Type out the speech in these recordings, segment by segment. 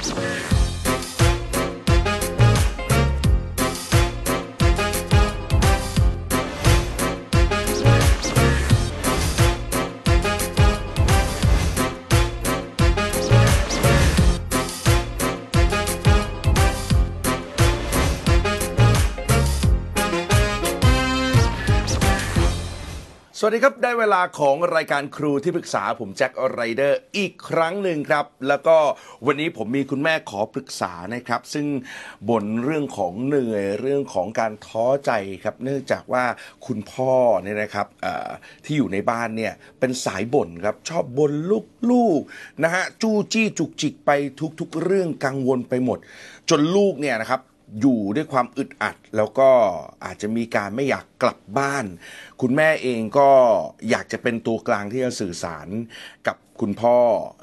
Thank you. สวัสดีครับ ได้เวลาของรายการครูที่ปรึกษาผมแจ็คไรเดอร์อีกครั้งหนึ่งครับ แล้วก็วันนี้ผมมีคุณแม่ขอปรึกษานะครับ ซึ่งบ่นเรื่องของเหนื่อยเรื่องของการท้อใจครับ เนื่องจากว่าคุณพ่อเนี่ยนะครับที่อยู่ในบ้านเนี่ยเป็นสายบ่นครับ ชอบบ่นลูกๆนะฮะจู้จี้จุกจิกไปทุกๆ เรื่องกังวลไปหมด จนลูกเนี่ยนะครับ อยู่ด้วยความอึดอัด แล้วก็อาจจะมีการไม่อยากกลับบ้าน คุณแม่เองก็อยากจะเป็นตัวกลางที่จะสื่อสารกับ คุณพ่อ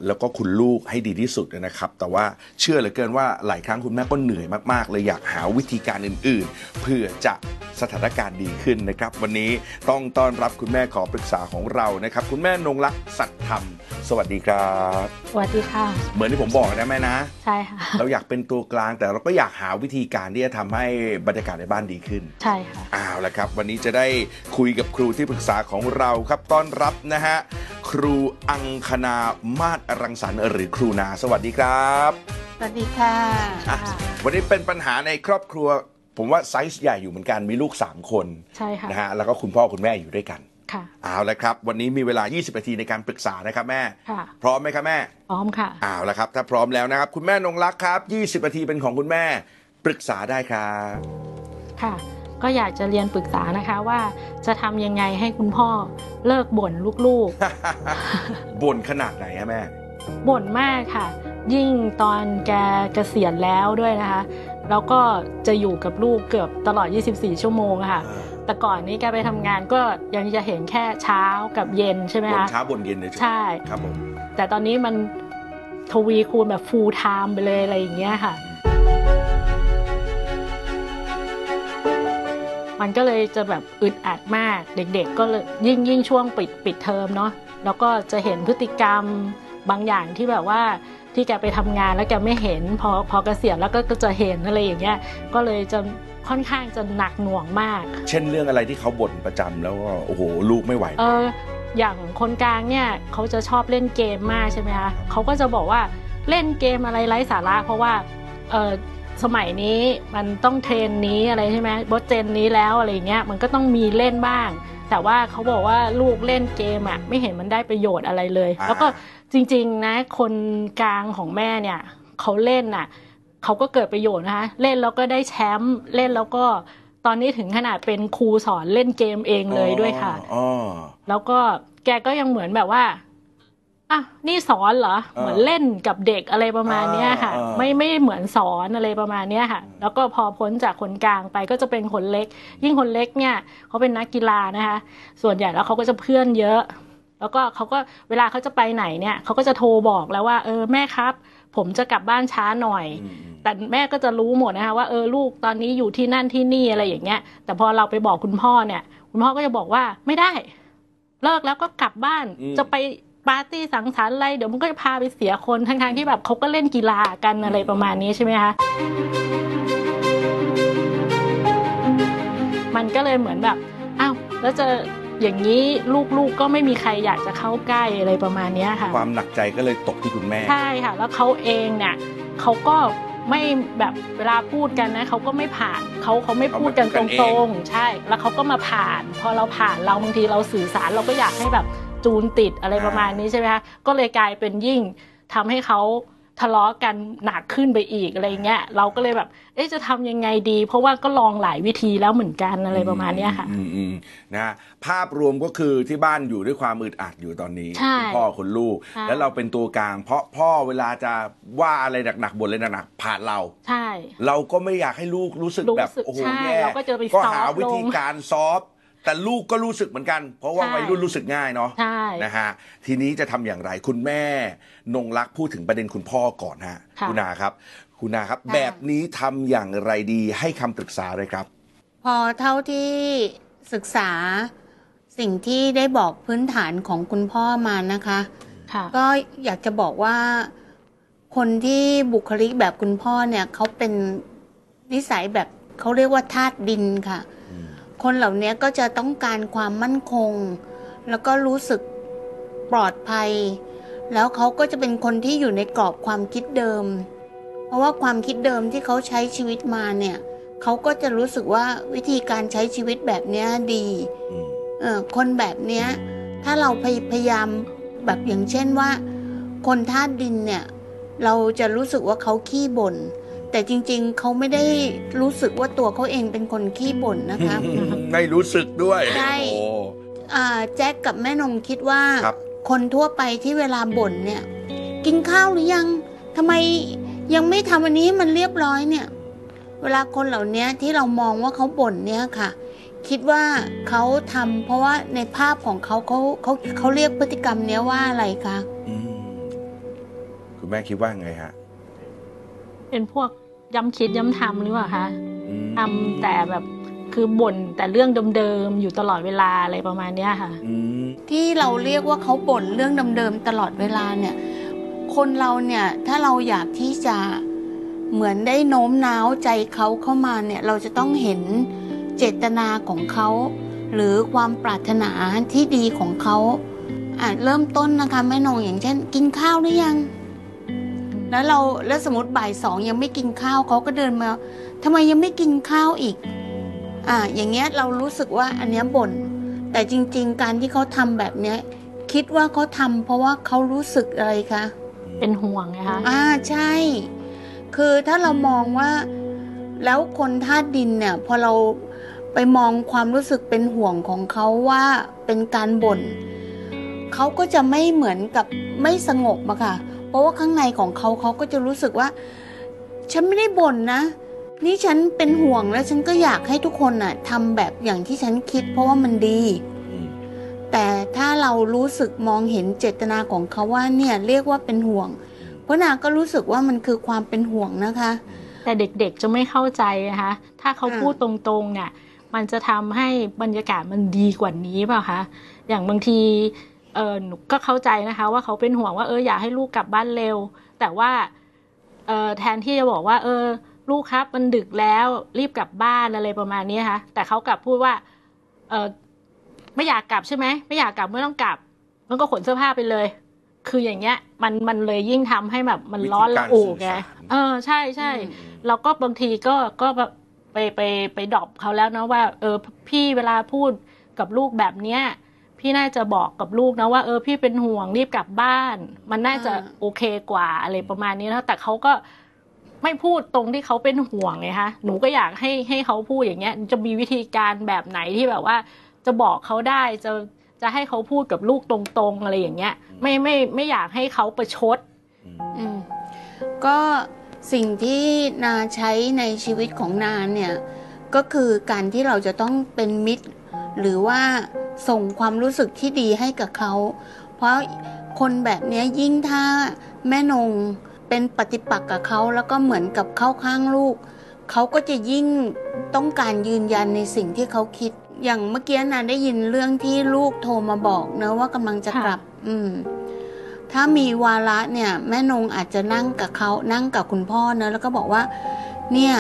แล้วก็คุณลูกให้ดีที่สุดนะครับ แต่ว่าเชื่อเหลือเกินว่าหลายครั้งคุณแม่ก็เหนื่อยมากๆ เลยอยากหาวิธีการอื่นๆ เพื่อจะสถานการณ์ดีขึ้นนะครับ วันนี้ต้องต้อนรับคุณแม่ขอปรึกษาของเรานะครับ คุณแม่นงรักสัตย์ธรรม สวัสดีครับสวัสดีค่ะ เหมือนที่ผมบอกนะแม่นะ ใช่ค่ะ เราอยากเป็นตัวกลางแต่เราก็อยากหาวิธีการที่จะทำให้บรรยากาศในบ้านดีขึ้นใช่ค่ะอ้าวละครับ วันนี้จะได้คุยกับครูที่ปรึกษาของเราครับต้อนรับนะฮะ ครูอังคณามาศรังสรรค์หรือครูนา สวัสดีครับสวัสดีค่ะ อะวันนี้เป็นปัญหาในครอบครัว ผมว่าไซส์ใหญ่อยู่เหมือนกันมีลูก 3 คนใช่ค่ะ นะฮะแล้วก็คุณพ่อคุณแม่อยู่ด้วยกัน ค่ะ เอาละครับ วันนี้มีเวลา 20 นาทีในการปรึกษานะครับแม่ ค่ะ พร้อมไหมครับแม่ พร้อมค่ะ เอาละครับ ถ้าพร้อมแล้วนะครับ คุณแม่นงรักครับ 20 นาทีเป็นของคุณแม่ ปรึกษาได้ครับ ค่ะ ก็อยากจะเรียนปรึกษานะคะว่าจะทำยังไงให้คุณพ่อเลิกบ่นลูกบ่นขนาดไหนฮะแม่ๆบ่นมากค่ะ ยิ่งตอนแกเกษียณแล้วด้วยนะคะ แล้วก็จะอยู่กับลูกเกือบตลอด 24 ชั่วโมงอะค่ะ แต่ก่อนนี้แกไปทำงานก็ยังจะเห็นแค่เช้ากับเย็นใช่ไหมบ่นคะเช้าบ่นเย็นเลยใช่ครับผมแต่ตอนนี้มันทวีคูณแบบ full time ไปเลยอะไรอย่างเงี้ยค่ะ มันก็เลยจะแบบอึดอัดมากเด็กๆ ก็เลยยิ่งยิ่งช่วงปิดปิดเทอมเนาะแล้วก็จะเห็นพฤติกรรมบางอย่างที่แบบว่าที่แกไปทำงานแล้วแกไม่เห็นพอพอเกษียณแล้วก็ก็จะเห็นอะไรอย่างเงี้ยก็เลยจะค่อนข้างจะหนักหน่วงมาก เช่นเรื่องอะไรที่เขาบ่นประจำแล้วก็โอ้โหลูกไม่ไหวเอออย่างคนกลางเนี่ยเขาจะชอบเล่นเกมมากใช่ไหมคะเขาก็จะบอกว่าเล่นเกมอะไรไร้สาระเพราะว่าเออ สมัยนี้มันต้องเทรนนี้อะไรใช่ไหมบอสเจนนี้แล้วอะไรเงี้ยมันก็ต้องมีเล่นบ้าง แต่ว่าเขาบอกว่าลูกเล่นเกมอะไม่เห็นมันได้ประโยชน์อะไรเลยอ่าแล้วก็จริง ๆ นะ คนกลางของแม่เนี่ยเขาเล่นน่ะเขาก็เกิดประโยชน์นะคะเล่นแล้วก็ได้แชมป์เล่นแล้วก็ตอนนี้ถึงขนาดเป็นครูสอนเล่นเกมเองเลยด้วยค่ะอ๋อแล้วก็แกก็ยังเหมือนแบบว่า อะนี่สอนเหรอเออเหมือนเล่นกับเด็กอะไรประมาณเนี้ยค่ะเออเออไม่ไม่เหมือนสอนอะไรประมาณเนี้ยค่ะ แล้วก็พอพ้นจากคนกลางไปก็จะเป็นคนเล็ก ยิ่งคนเล็กเนี่ยเขาเป็นนักกีฬานะคะ ส่วนใหญ่แล้วเขาก็จะเพื่อนเยอะ แล้วก็เขาก็เวลาเขาจะไปไหนเนี่ยเขาก็จะโทรบอกแล้วว่า เออแม่ครับ ผมจะกลับบ้านช้าหน่อยอืมอืมแต่แม่ก็จะรู้หมดนะคะว่าเออลูกตอนนี้อยู่ที่นั่นที่นี่อะไรอย่างเงี้ย แต่พอเราไปบอกคุณพ่อเนี่ย คุณพ่อก็จะบอกว่าไม่ได้เลิกแล้วก็กลับบ้านอืมจะไป ปาร์ตี้สังสรรค์อะไรเดี๋ยวมันก็จะพาไปเสียคนทั้งๆที่แบบเขาก็เล่นกีฬากันอะไรประมาณนี้ใช่ไหมคะมันก็เลยเหมือนแบบอ้าวแล้วจะอย่างนี้ลูกๆก็ไม่มีใครอยากจะเข้าใกล้อะไรประมาณเนี้ยค่ะ ความหนักใจก็เลยตกที่คุณแม่ ใช่ค่ะ แล้วเขาเองเนี่ยเขาก็ไม่แบบเวลาพูดกันนะเขาก็ไม่ผ่านเขาเขาไม่พูดกันเขาตไม่พูดกันเอรงงๆ ใช่ แล้วเขาก็มาผ่าน พอเราผ่านเราบางทีเราสื่อสารเราก็อยากให้แบบ จูนติดอะไรประมาณนี้ใช่ไหมคะก็เลยกลายเป็นยิ่งทำให้เขาทะเลาะกันหนักขึ้นไปอีกอะไรเงี้ยเราก็เลยแบบ เอ๊ะจะทำยังไงดี เพราะว่าก็ลองหลายวิธีแล้วเหมือนกันอะไรประมาณเนี้ยค่ะอืมอืมนะฮะภาพรวมก็คือที่บ้านอยู่ด้วยความอึดอัดอยู่ตอนนี้ใช่คุณพ่อคุณลูกใช่แล้วเราเป็นตัวกลาง เพราะพ่อเวลาจะว่าอะไรหนักๆบ่นอะไรหนักๆผ่านเรา ใช่ เราก็ไม่อยากให้ลูกรู้สึกรู้แบบสึกโอ้โหใช่แย่เราก็จะไปก็ซอฟต์หาวิธีลงการซอฟต์ แต่ลูกก็รู้สึกเหมือนกัน เพราะว่าใช่วัยรุ่นรู้สึกง่ายเนาะใช่ นะฮะทีนี้จะทำอย่างไรคุณแม่นงรักพูดถึงประเด็นคุณพ่อก่อนฮะค่ะคุณนาครับ คุณนาครับ ค่ะ แบบนี้ทำอย่างไรดีให้คำปรึกษาเลยครับ พอเท่าที่ศึกษาสิ่งที่ได้บอกพื้นฐานของคุณพ่อมานะคะ ค่ะ ก็อยากจะบอกว่า คนที่บุคลิกแบบคุณพ่อเนี่ยเขาเป็นนิสัยแบบเขาเรียกว่าธาตุดินค่ะ คนเหล่านี้ก็จะต้องการความมั่นคง แล้วก็รู้สึกปลอดภัย แล้วเขาก็จะเป็นคนที่อยู่ในกรอบความคิดเดิม เพราะว่าความคิดเดิมที่เขาใช้ชีวิตมาเนี่ยเขาก็จะรู้สึกว่าวิธีการใช้ชีวิตแบบเนี้ยดีอืมเออคนแบบเนี้ยถ้าเราพยพยายามแบบอย่างเช่นว่า คนธาตุดินเนี่ย เราจะรู้สึกว่าเขาขี้บ่น แต่จริงๆ เขาไม่ได้รู้สึกว่าตัวเขาเองเป็นคนขี้บ่นนะคะ ไม่รู้สึกด้วยใช่โอ้อ่าแจ็คกับแม่นมคิดว่าครับคนทั่วไปที่เวลาบ่นเนี่ย กินข้าวหรือยังทำไมยังไม่ทำอันนี้ให้มันเรียบร้อยเนี่ย เวลาคนเหล่านี้ที่เรามองว่าเขาบ่นเนี่ยค่ะ คิดว่าเขาทำเพราะว่าในภาพของเขาเขาเขาเขาเรียกพฤติกรรมเนี้ยว่าอะไรคะอืมคุณแม่คิดว่าไงฮะ เป็นพวกย้ำคิดย้ำทำหรือเปล่าคะอืมทำแต่แบบคือบ่นแต่เรื่องเดิมๆอยู่ตลอดเวลาอะไรประมาณเนี้ยค่ะอืมที่เราเรียกว่าเขาบ่นเรื่องเดิมๆตลอดเวลาเนี่ย คนเราเนี่ยถ้าเราอยากที่จะเหมือนได้โน้มน้าวใจเขาเข้ามาเนี่ย เราจะต้องเห็นเจตนาของเขาหรือความปรารถนาที่ดีของเขาอะเริ่มต้นนะคะแม่นงอย่างเช่น กินข้าวหรือยัง แล้วเราแล้วสมมติบ่ายสองยังไม่กินข้าวเขาก็เดินมาทำไมยังไม่กินข้าวอีก อ่า อย่างเงี้ยเรารู้สึกว่าอันเนี้ยบ่นแต่จริง ๆ การที่เขาทำแบบเนี้ย คิดว่าเขาทำเพราะว่าเขารู้สึกอะไรคะเป็นห่วงนะคะอ่าใช่ คือถ้าเรามองว่า แล้วคนธาตุดินเนี่ย พอเราไปมองความรู้สึกเป็นห่วงของเขาว่าเป็นการบ่นเขาก็จะไม่เหมือนกับไม่สงบอะค่ะเพ ราะว่าข้างในของเขาเขาก็จะรู้สึกว่า ฉันไม่ได้บ่นนะ นี่ฉันเป็นห่วงแล้วฉันก็อยากให้ทุกคนน่ะทำแบบอย่างที่ฉันคิด เพราะว่ามันดี แต่ถ้าเรารู้สึกมองเห็นเจตนาของเขาว่าเนี่ยเรียกว่าเป็นห่วง เพราะนางก็รู้สึกว่ามันคือความเป็นห่วงนะคะ แต่เด็กๆจะไม่เข้าใจนะคะถ้าเขาอ่าพูดตรงๆเนี่ยมันจะทำให้บรรยากาศมันดีกว่านี้เปล่าคะอย่างบางที เออหนูก็เข้าใจนะคะ ว่าเขาเป็นห่วงว่าเอออยากให้ลูกกลับบ้านเร็ว แต่ว่าเออแทนที่จะบอกว่า เออ ลูกครับมันดึกแล้วรีบกลับบ้านอะไรประมาณนี้นะคะแต่เขากลับพูดว่า เออไม่อยากกลับใช่ไหมไม่อยากกลับไม่ต้องกลับ มันก็ขนเสื้อผ้าไปเลย คืออย่างเงี้ย มันมันเลยยิ่งทำให้แบบมันร้อนละอุไงเออใช่ใช่เราก็บางทีก็ก็แบบไปไปไปดรอปเขาแล้วนะว่า เออพี่เวลาพูดกับลูกแบบเนี้ย พี่น่าจะบอกกับลูกนะว่าเออพี่เป็นห่วงรีบกลับบ้าน มันน่าจะอ่าโอเคกว่าอะไรประมาณนี้นะแต่เขาก็ไม่พูดตรงที่เขาเป็นห่วงไงคะหนูก็อยากให้ให้เขาพูดอย่างเงี้ย จะมีวิธีการแบบไหนที่แบบว่า จะบอกเขาได้จะจะให้เขาพูดกับลูกตรงๆอะไรอย่างเงี้ย ไม่ไม่ไม่อยากให้เขาประชดอืมอืมก็สิ่งที่นาใช้ในชีวิตของนาเนี่ยก็คือการที่เราจะต้องเป็นมิตร หรือว่าส่งความรู้สึกที่ดีให้กับเขา เพราะคนแบบเนี้ยยิ่งถ้าแม่นงเป็นปฏิปักษ์กับเขาแล้วก็เหมือนกับเข้าข้างลูก เขาก็จะยิ่งต้องการยืนยันในสิ่งที่เขาคิด อย่างเมื่อกี้นาได้ยินเรื่องที่ลูกโทรมาบอกเนอะว่ากำลังจะกลับ อืม ถ้ามีวาระเนี่ย แม่นงอาจจะนั่งกับเขานั่งกับคุณพ่อเนอะแล้วก็บอกว่า เนี่ย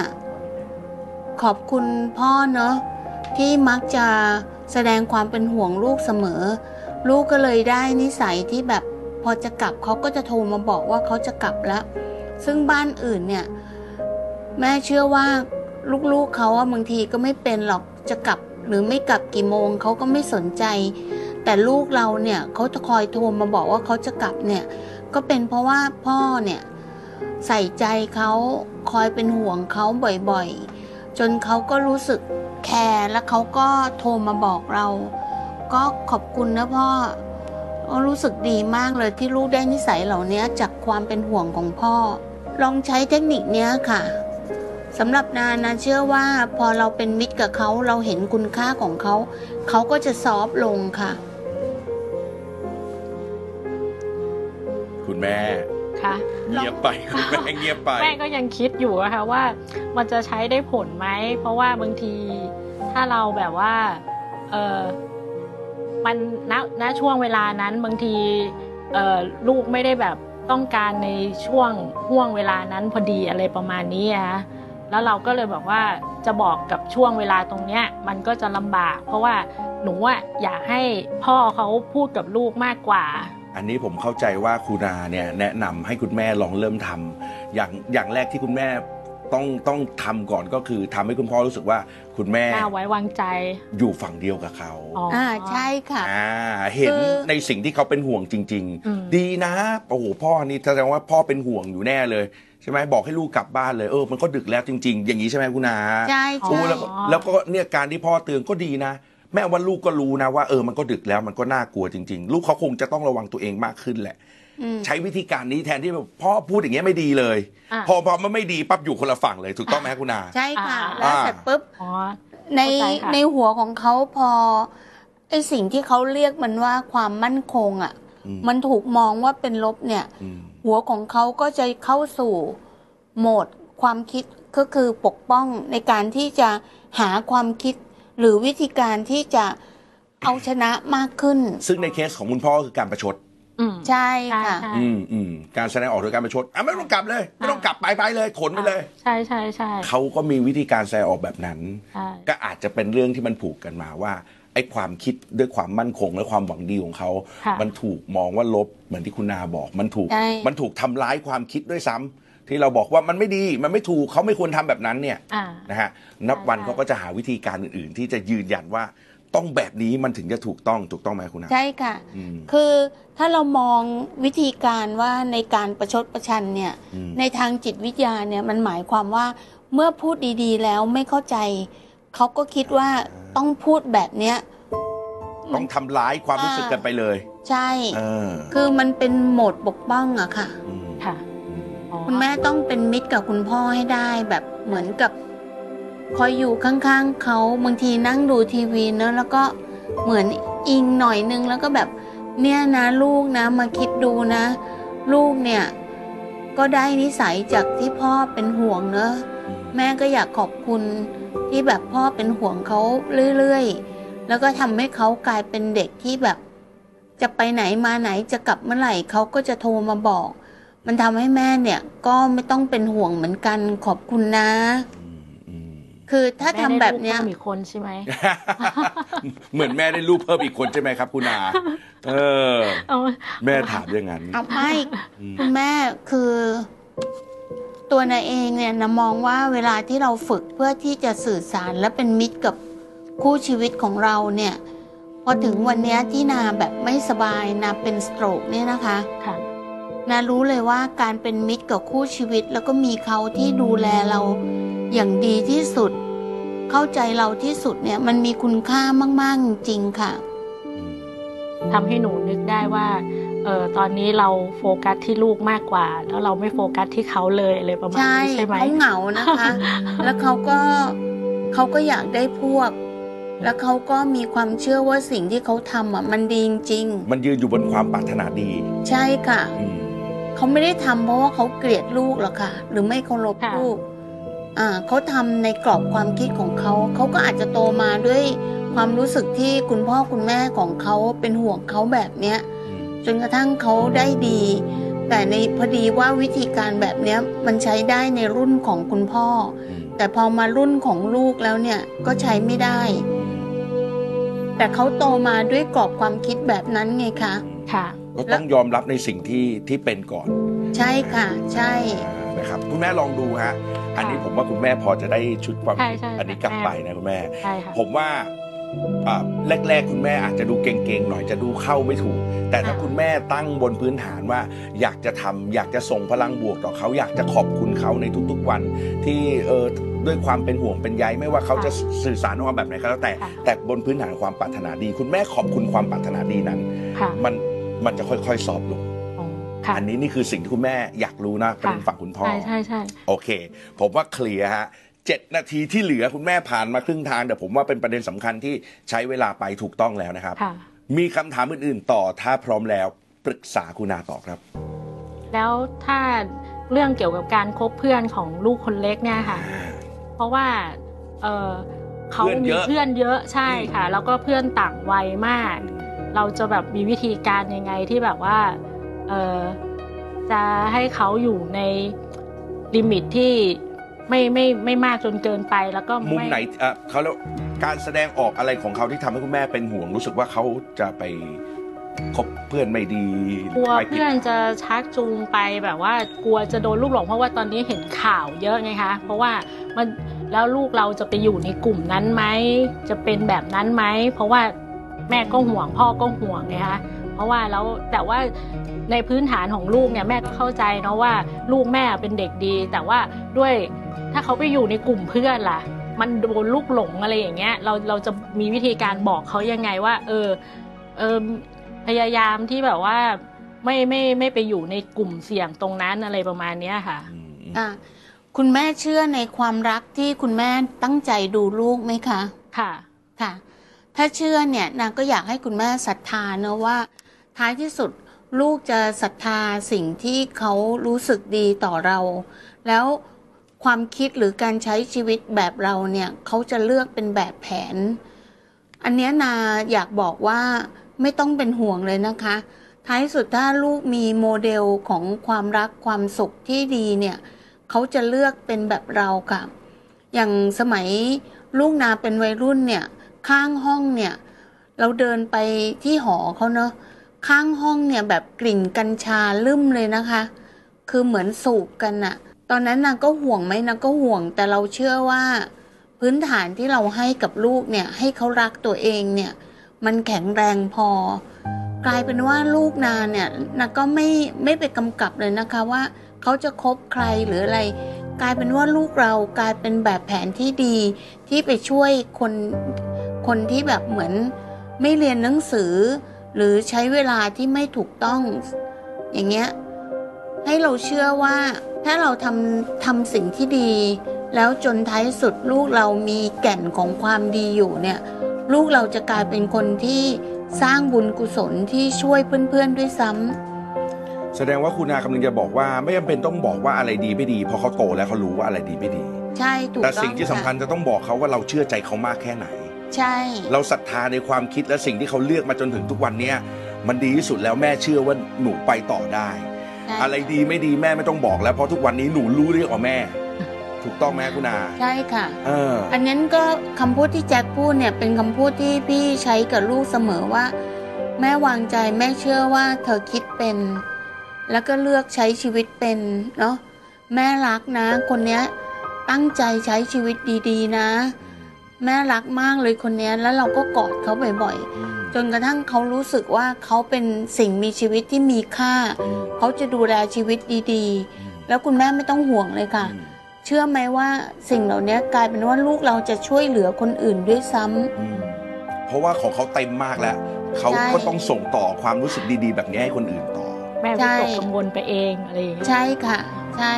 ขอบคุณพ่อเนอะ ที่มักจะแสดงความเป็นห่วงลูกเสมอ ลูกก็เลยได้นิสัยที่แบบพอจะกลับเขาก็จะโทรมาบอกว่าเขาจะกลับแล้ว ซึ่งบ้านอื่นเนี่ย แม่เชื่อว่าลูกๆเขาอะบางทีก็ไม่เป็นหรอกจะกลับ หรือไม่กลับกี่โมงเขาก็ไม่สนใจ แต่ลูกเราเนี่ยเขาจะคอยโทรมาบอกว่าเขาจะกลับเนี่ย ก็เป็นเพราะว่าพ่อเนี่ยใส่ใจเขาคอยเป็นห่วงเขาบ่อยๆ จนเขาก็รู้สึก แคร์แล้วเขาก็โทรมาบอกเรา ก็ขอบคุณนะพ่อรู้สึกดีมากเลยที่ลูกได้นิสัยเหล่านี้จากความเป็นห่วงของพ่อ ลองใช้เทคนิคนี้ค่ะสำหรับนานาเชื่อว่าพอเราเป็นมิตรกับเขาเราเห็นคุณค่าของเขา เขาก็จะซอฟลงค่ะ คุณแม่ ค่ะเงียบไปคุณแม่เงียบไปแม่ก็ยังคิดอยู่อะค่ะว่ามันจะใช้ได้ผลไหม เพราะว่าบางทีถ้าเราแบบว่าเออมันณณช่วงเวลานั้นบางทีเออลูกไม่ได้แบบต้องการในช่วงห่วงเวลานั้นพอดีอะไรประมาณนี้อะแล้วเราก็เลยบอกว่าจะบอกกับช่วงเวลาตรงเนี้ยมันก็จะลำบาก เพราะว่าหนูอะอยากให้พ่อเขาพูดกับลูกมากกว่า อันนี้ผมเข้าใจว่าคุณนาเนี่ยแนะนำให้คุณแม่ลองเริ่มทำอย่างอย่างแรกที่คุณแม่ต้องต้องทำก่อนก็คือทำให้คุณพ่อรู้สึกว่าคุณแม่น่าไว้วางใจอยู่ฝั่งเดียวกับเขาอ๋อออ่า ใช่ค่ะ อ่าเห็นคือ ในสิ่งที่เขาเป็นห่วงจริง อืม ๆ ดีนะโอ้โหพ่อนี่แสดงว่าพ่อเป็นห่วงอยู่แน่เลย ใช่ไหมบอกให้ลูกกลับบ้านเลยเออมันก็ดึกแล้วจริง ๆ อย่างนี้ใช่ไหมคุณนา ใช่โอ้ใช่แล้วก็แล้วก็เนี่ยการที่พ่อเตือนก็ดีนะ แม่ว่าลูกก็รู้นะว่าเออมันก็ดึกแล้วมันก็น่ากลัวจริง ๆ ลูกเขาคงจะต้องระวังตัวเองมากขึ้นแหละอืมใช้วิธีการนี้แทนที่แบบพ่อพูดอย่างเงี้ยไม่ดีเลย อะ พอพอมันไม่ดีปั๊บอยู่คนละฝั่งเลยถูกต้องไหมคุณนาใช่ค่ะ อ่า แล้วเสร็จปุ๊บ อ๋อ ในเข้าใจค่ะ ในหัวของเขาพอไอสิ่งที่เขาเรียกมันว่าความมั่นคงอะ อืมมันถูกมองว่าเป็นลบเนี่ย อืมหัวของเขาก็จะเข้าสู่โหมดความคิดก็คือปกป้องในการที่จะหาความคิด หรือวิธีการที่จะเอาชนะมากขึ้น ซึ่งในเคสของคุณพ่อคือการประชด อืมใช่ใช่ค่ะ ใช่ อืมอืมการแสดงออกโดยการประชดอะไม่ต้องกลับเลย ไม่ต้องกลับไปไปเลย ขนไปเลย ใช่ใช่ใช่เขาก็มีวิธีการแสดงออกแบบนั้น ใช่ ก็อาจจะเป็นเรื่องที่มันผูกกันมาว่าไอ้ความคิดด้วยความมั่นคงและความหวังดีของเขา ค่ะมันถูกมองว่าลบเหมือนที่คุณนาบอก มันถูก ใช่ มันถูกทำร้ายความคิดด้วยซ้ำ ที่เราบอกว่ามันไม่ดีมันไม่ถูกเขาไม่ควรทำแบบนั้นเนี่ยอ่า นะฮะนับวันใช่เขาก็จะหาวิธีการอื่น ๆ ที่จะยืนยันว่าต้องแบบนี้มันถึงจะถูกต้องถูกต้องไหมคุณนาใช่ค่ะ อืม คือถ้าเรามองวิธีการว่าในการประชดประชันเนี่ย อืม ในทางจิตวิทยาเนี่ยมันหมายความว่าเมื่อพูดดีๆแล้วไม่เข้าใจ เขาก็คิดว่าต้องพูดแบบเนี้ย ต้องทำร้ายความรู้สึกกันไปเลย ใช่ เออคือมันเป็นโหมดปกป้องอะค่ะ อืม ค่ะอืมอ๋อ คุณแม่ต้องเป็นมิตรกับคุณพ่อให้ได้แบบเหมือนกับ คอยอยู่ข้างๆเขาบางทีนั่งดูทีวีเนอะแล้วก็เหมือนอิงหน่อยนึงแล้วก็แบบ เนี่ยนะลูกนะมาคิดดูนะ ลูกเนี่ย ก็ได้นิสัยจากที่พ่อเป็นห่วงเนอะแม่ก็อยากขอบคุณที่แบบพ่อเป็นห่วงเขาเรื่อยๆ แล้วก็ทำให้เขากลายเป็นเด็กที่แบบ จะไปไหนมาไหนจะกลับเมื่อไหร่เขาก็จะโทรมาบอก มันทำให้แม่เนี่ยก็ไม่ต้องเป็นห่วงเหมือนกันขอบคุณนะอืมอืมคือถ้าทำแบบเนี้ยม่ได้ลูกพิ่มอีกคนใช่ไหม เหมือนแม่ได้ลูกเพิ่มอีกคนใช่ไหมครับ คุณอาเออเอาแม่ถามอย่างนั้นเอาไม่อืมคุณแม่คือ ตัวนายเองเนี่ยนะมองว่าเวลาที่เราฝึกเพื่อที่จะสื่อสารและเป็นมิตรกับคู่ชีวิตของเราเนี่ย พอถึงวันเนี้ยที่นาแบบไม่สบายนาเป็นสโตรกเนี่ยนะคะค่ะ นารู้เลยว่าการเป็นมิตรกับคู่ชีวิต แล้วก็มีเขาที่ดูแลเราอย่างดีที่สุด เข้าใจเราที่สุดเนี่ยมันมีคุณค่ามาก ๆ จริงๆค่ะทำให้หนูนึกได้ว่าเออตอนนี้เราโฟกัสที่ลูกมากกว่า แล้วเราไม่โฟกัสที่เขาเลยอะไรประมาณใช่นี้ใช่ไหมเขาเหงานะคะ แล้วเขาก็เขาก็อยากได้พวก แล้วเขาก็มีความเชื่อว่าสิ่งที่เขาทำอะมันดีจริง มันยืนอยู่บนความปรารถนาดีๆใช่ค่ะอืม เขาไม่ได้ทำเพราะว่าเขาเกลียดลูกหรอกค่ะ หรือไม่เคารพค่ะลูกอ่าเขาทำในกรอบความคิดของเขา เขาก็อาจจะโตมาด้วยความรู้สึกที่คุณพ่อคุณแม่ของเขาเป็นห่วงเขาแบบเนี้ยอืมจนกระทั่งเขาได้ดี แต่ในพอดีว่าวิธีการแบบเนี้ยมันใช้ได้ในรุ่นของคุณพ่ออืมแต่พอมารุ่นของลูกแล้วเนี่ยก็ใช้ไม่ได้ แต่เขาโตมาด้วยกรอบความคิดแบบนั้นไงคะค่ะ ก็ต้องยอมรับในสิ่งที่ที่เป็นก่อน ใช่ค่ะ ใช่อ่านะครับคุณแม่ลองดูฮะอันนี้ค่ะผมว่าคุณแม่พอจะได้ชุดความใช่คิดใช่อันนี้กลับไปนะคุณแม่ใช่ค่ะผมว่าอ่าแรกๆ คุณแม่อาจจะดูเก่งๆ หน่อยจะดูเข้าไม่ถูก แต่ถ้าค่ะคุณแม่ตั้งบนพื้นฐานว่า อยากจะทำอยากจะส่งพลังบวกต่อเขาอยากจะขอบคุณเขาในทุกๆวัน ที่เออด้วยความเป็นห่วงเป็นใยไม่ว่าเขาจะสื่อสารออกมาแบบไหนก็แล้วแต่ค่ะแต่บนพื้นฐานความปรารถนาดี คุณแม่ขอบคุณความปรารถนาดีนั้นค่ะมัน มันจะค่อยๆซอฟต์ลงอ๋อค่ะอันนี้นี่คือสิ่งที่คุณแม่อยากรู้นะประเด็นฝั่งคุณพ่อใช่ใช่ใช่โอเค ผมว่าเคลียร์ฮะเจ็ดนาทีที่เหลือคุณแม่ผ่านมาครึ่งทางแต่ผมว่าเป็นประเด็นสำคัญที่ใช้เวลาไปถูกต้องแล้วนะครับค่ะมีคำถามอื่นๆต่อถ้าพร้อมแล้วปรึกษาคุณนาต่อครับ แล้วถ้าเรื่องเกี่ยวกับการคบเพื่อนของลูกคนเล็กเนี่ยค่ะ เพราะว่าเออเขาเพื่อนมีเยอะเพื่อนเยอะใช่ค่ะ แล้วก็เพื่อนต่างวัยมาก เราจะแบบมีวิธีการยังไงที่แบบว่าเออจะให้เขาอยู่ใน limit ที่ไม่ไม่ไม่มากจนเกินไปแล้วก็มุมไม่ไหนเอ่อเขาเรียกการแสดงออกอะไรของเขาที่ทำให้คุณแม่เป็นห่วงรู้สึกว่าเขาจะไปคบเพื่อนไม่ดีกลัวไปผิด เพื่อนจะชักจูงไปแบบว่ากลัวจะโดนลูกหลงเพราะว่าตอนนี้เห็นข่าวเยอะไงคะ เพราะว่ามันแล้วลูกเราจะไปอยู่ในกลุ่มนั้นไหมจะเป็นแบบนั้นไหมเพราะว่า แม่ก็ห่วงพ่อก็ห่วงไงคะเพราะว่าแล้วแต่ว่าในพื้นฐานของลูกเนี่ยแม่ก็เข้าใจเนาะว่าลูกแม่เป็นเด็กดี แต่ว่าด้วยถ้าเขาไปอยู่ในกลุ่มเพื่อนล่ะ มันโดนลูกหลงอะไรอย่างเงี้ยเราเราจะมีวิธีการบอกเขายังไงว่า เออเออพยายามที่แบบว่าไม่ไม่ไม่ไปอยู่ในกลุ่มเสี่ยงตรงนั้นอะไรประมาณเนี้ยค่ะอืมอืมอะคุณแม่เชื่อในความรักที่คุณแม่ตั้งใจดูลูกไหมคะ ค่ะค่ะ ถ้าเชื่อเนี่ยนางก็อยากให้คุณแม่ศรัทธาเนอะว่า ท้ายที่สุดลูกจะศรัทธาสิ่งที่เขารู้สึกดีต่อเรา แล้วความคิดหรือการใช้ชีวิตแบบเราเนี่ยเขาจะเลือกเป็นแบบแผน อันเนี้ยนาอยากบอกว่าไม่ต้องเป็นห่วงเลยนะคะ ท้ายสุดถ้าลูกมีโมเดลของความรักความสุขที่ดีเนี่ยเขาจะเลือกเป็นแบบเราค่ะ อย่างสมัยลูกนาเป็นวัยรุ่นเนี่ย ข้างห้องเนี่ย เราเดินไปที่หอเขาเนอะข้างห้องเนี่ยแบบกลิ่นกัญชาลืมเลยนะคะ คือเหมือนสูบกันอะตอนนั้นนางก็ห่วงไหมนางก็ห่วง แต่เราเชื่อว่า พื้นฐานที่เราให้กับลูกเนี่ยให้เขารักตัวเองเนี่ย มันแข็งแรงพอ กลายเป็นว่าลูกนาเนี่ยนาก็ไม่ไม่ไปกำกับเลยนะคะว่าเขาจะคบใครหรืออะไร กลายเป็นว่าลูกเรากลายเป็นแบบแผนที่ดีที่ไปช่วยคน คนที่แบบเหมือนไม่เรียนหนังสือ หรือใช้เวลาที่ไม่ถูกต้อง อย่างเงี้ยให้เราเชื่อว่าถ้าเราทำทำสิ่งที่ดี แล้วจนท้ายสุดลูกเรามีแก่นของความดีอยู่เนี่ยลูกเราจะกลายเป็นคนที่สร้างบุญกุศลที่ช่วยเพื่อนๆด้วยซ้ำแสดงว่าคุณอากำลังจะบอกว่าไม่จำเป็นต้องบอกว่าอะไรดีไม่ดีเพราะเขาโตแล้วเขารู้ว่าอะไรดีไม่ดี ใช่ถูกแต่ต้องสิ่งที่สำคัญะจะต้องบอกเขาว่าเราเชื่อใจเขามากแค่ไหน ใช่ เราศรัทธาในความคิดและสิ่งที่เขาเลือกมาจนถึงทุกวันเนี้ยมันดีที่สุดแล้วแม่เชื่อว่าหนูไปต่อได้ ใช่ อะไรดีไม่ดีแม่ไม่ต้องบอกแล้วเพราะทุกวันนี้หนูรู้เรื่องของแม่ ถูกต้องไหมคุณอาใช่ค่ะ เอออันนั้นก็คำพูดที่แจ็คพูดเนี่ยเป็นคำพูดที่พี่ใช้กับลูกเสมอว่า แม่วางใจแม่เชื่อว่าเธอคิดเป็น แล้วก็เลือกใช้ชีวิตเป็นเนาะแม่รักนะ คนเนี้ยตั้งใจใช้ชีวิตดีๆนะ แม่รักมากเลยคนเนี้ยแล้วเราก็กอดเขาบ่อยๆ จนกระทั่งเขารู้สึกว่าเขาเป็นสิ่งมีชีวิตที่มีค่า เขาจะดูแลชีวิตดีๆ แล้วคุณแม่ไม่ต้องห่วงเลยค่ะ เชื่อไหมว่าสิ่งเหล่านี้กลายเป็นว่าลูกเราจะช่วยเหลือคนอื่นด้วยซ้ำอืมเพราะว่าของเขาเต็มมากแล้ว เขาใช่ก็ต้องส่งต่อความรู้สึกดีๆ แบบนี้ให้คนอื่นต่อ แม่ใช่วิตกกังวลไปเองอะไรอย่างเงี้ยใช่ค่ะ ใช่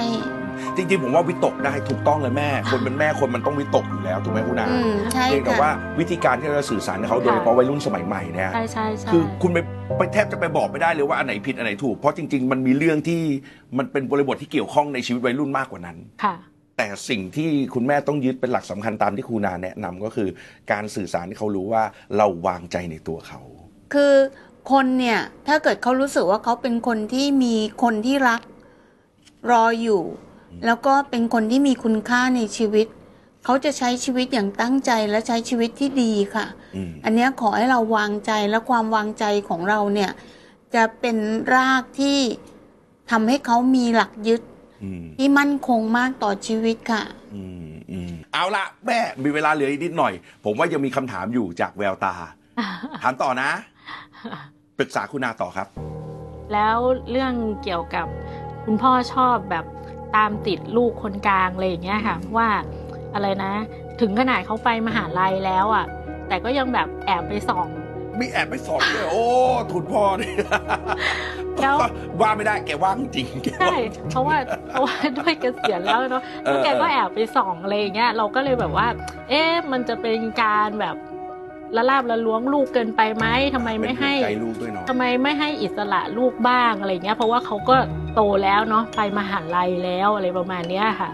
จริงๆ ผมว่าวิตกได้ถูกต้องเลยแม่ คนเป็นแม่คนมันต้องวิตกอยู่แล้วถูกไหมคุณอาอืมใช่เพียงแต่ค่ะ ว่าวิธีการที่เราจะสื่อสารกับเขาโดยเฉพาะวัยรุ่นสมัยใหม่เนี่ย ใช่ใช่ใช่ คือคุณไปไปแทบจะไปบอกไม่ได้เลยว่าอันไหนผิดอันไหนถูก เพราะจริง ๆ มันมีเรื่องที่มันเป็นบริบทที่เกี่ยวข้องในชีวิตวัยรุ่นมากกว่านั้น ค่ะ แต่สิ่งที่คุณแม่ต้องยึดเป็นหลักสำคัญตามที่ครูนาแนะนำก็คือ การสื่อสารให้เขารู้ว่าเราวางใจในตัวเขา คือคนเนี่ยถ้าเกิดเขารู้สึกว่าเขาเป็นคนที่มีคนที่รัก รออยู่ แล้วก็เป็นคนที่มีคุณค่าในชีวิต เขาจะใช้ชีวิตอย่างตั้งใจและใช้ชีวิตที่ดีค่ะอืมอันเนี้ยขอให้เราวางใจและความวางใจของเราเนี่ย จะเป็นรากที่ทำให้เขามีหลักยึดอืมที่มั่นคงมากต่อชีวิตค่ะอืมอืมเอาละแม่มีเวลาเหลืออีกนิดหน่อย ผมว่ายังมีคำถามอยู่จากแววตา ถามต่อนะปรึกษาคุณนาต่อครับ แล้วเรื่องเกี่ยวกับคุณพ่อชอบแบบ ตามติดลูกคนกลางอะไรอย่างเงี้ยค่ะว่าอะไรนะ ถึงขนาดเขาไปมหาลัยแล้วอะ แต่ก็ยังแบบแอบไปส่องมีแอบไปสอนด้วยโอ้ทุนพ่อนี่แล้วว่าไม่ได้แกว่างจริงแกใช่ว่างเพราะว่าเพราะว่าด้วยเกษียณแล้วเนาะเอแล้วอแกก็แอบไปส่องอะไรอย่างเงี้ยเราก็เลยแบบว่า เอ๊ะมันจะเป็นการแบบละลาบละล้วงลูกเกินไปไหมทำไมไม่ให้เป็นใจลูกด้วยเนาะทำไมไม่ให้อิสระลูกบ้างอะไรเงี้ย เพราะว่าเขาก็ โตแล้วเนาะไปมหาลัยแล้วอะไรประมาณเนี้ยค่ะ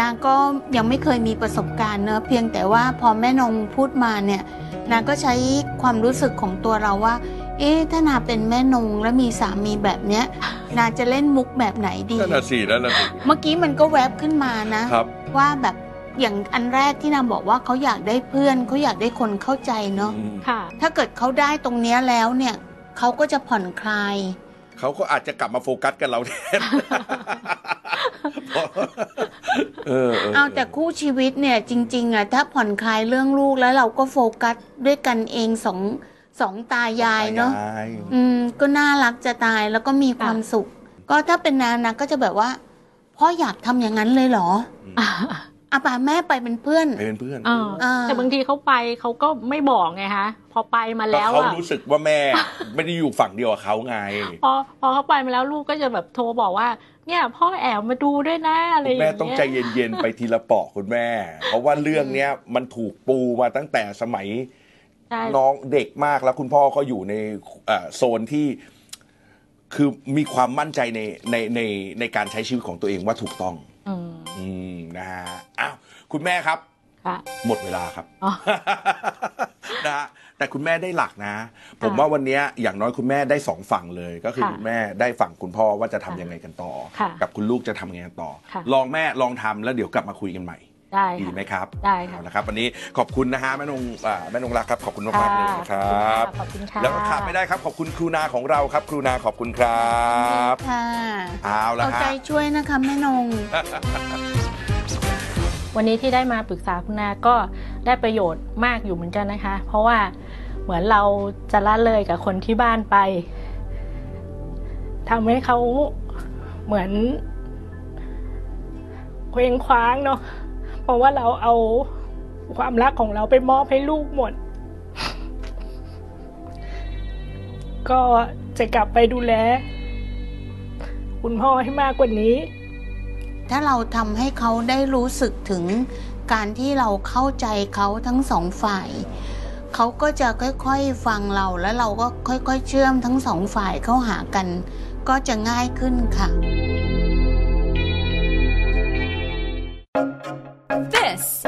นางก็ยังไม่เคยมีประสบการณ์เนอะเพียงแต่ว่าพอแม่นงพูดมาเนี่ยนางก็ใช้ความรู้สึกของตัวเราว่า เอ๊ะถ้านาเป็นแม่นงแล้วมีสามีแบบเนี้ย นาจะเล่นมุกแบบไหนดีนั่นน่ะสินั่นน่ะสิเมื่อกี้มันก็แวบขึ้นมานะ ครับว่าแบบอย่างอันแรกที่นาบอกว่าเขาอยากได้เพื่อนเขาอยากได้คนเข้าใจเนาะอืม ค่ะ ถ้าเกิดเขาได้ตรงเนี้ยแล้วเนี่ยเขาก็จะผ่อนคลาย เขาก็อาจจะกลับมาโฟกัสกันเราแทนเออเอาแต่คู่ชีวิตเนี่ยจริง ๆอะถ้าผ่อนคลายเรื่องลูกแล้วเราก็โฟกัสด้วยกันเองสองสองตายายเนาะตายอืม ก็น่ารักจะตายแล้วก็มีความสุข ก็ถ้าเป็นนานะก็จะแบบว่าพ่ออยากทำอย่างนั้นเลยเหรอ อาป่าแม่ไปเป็นเพื่อนไปเป็นเพื่อนเอออ่าแต่บางทีเขาไปเขาก็ไม่บอกไงคะพอไปมาก็แล้วเขาอะรู้สึกว่าแม่ ไม่ได้อยู่ฝั่งเดียวกับเขาไง พอพอเขาไปมาแล้วลูกก็จะแบบโทรบอกว่าเนี่ยพ่อแอบมาดูด้วยนะอะไรอคุณย่างแม่เงี้ยต้องใจเย็นๆไปทีละเปาะคุณแม่ เพราะว่าเรื่องเนี้ยมันถูกปูมาตั้งแต่สมัยใช่น้องเด็กมากแล้วคุณพ่อก็อยู่ในเอ่อโซนที่คือมีความมั่นใจในในในในการใช้ชีวิตของตัวเองว่าถูกต้อง อืมอืมนะฮะอ้าวคุณแม่ครับค่ะหมดเวลาครับอ๋อนะฮะแต่คุณแม่ได้หลักนะ ผมค่ะว่าวันเนี้ยอย่างน้อยคุณแม่ได้สองฝั่งเลย ก็คือค่ะคุณแม่ได้ฝั่งคุณพ่อว่าจะทำยังไงกันต่อค่ะกับคุณลูกจะทำยังไงกันต่อค่ะลองแม่ลองทำแล้วเดี๋ยวกลับมาคุยกันใหม่ ได้ดีค่ะไหมครับได้ค่ะเอาละครับ วันนี้ขอบคุณนะฮะแม่นงอ่าแม่นงรักครับ ขอบคุณมากๆเลยนะครับขอบคุณค่ะแล้วก็ขาดไม่ได้ครับ ขอบคุณครูนาของเราครับ ครูนาขอบคุณครับค่ะเอาละเอาฮะใจช่วยนะคะแม่นง วันนี้ที่ได้มาปรึกษาคุณนาก็ได้ประโยชน์มากอยู่เหมือนกันนะคะ เพราะว่าเหมือนเราจะละเลยกับคนที่บ้านไปทำให้เขาเหมือนเคว้งคว้างเนาะ เพราะว่าเราเอาความรักของเราไปมอบให้ลูกหมด ก็จะกลับไปดูแล คุณพ่อให้มากกว่านี้ ถ้าเราทำให้เขาได้รู้สึกถึงการที่เราเข้าใจเขาทั้งสองฝ่าย เขาก็จะค่อยๆฟังเราแล้วเราก็ค่อยๆเชื่อมทั้งสองฝ่ายเข้าหากัน ก็จะง่ายขึ้นค่ะ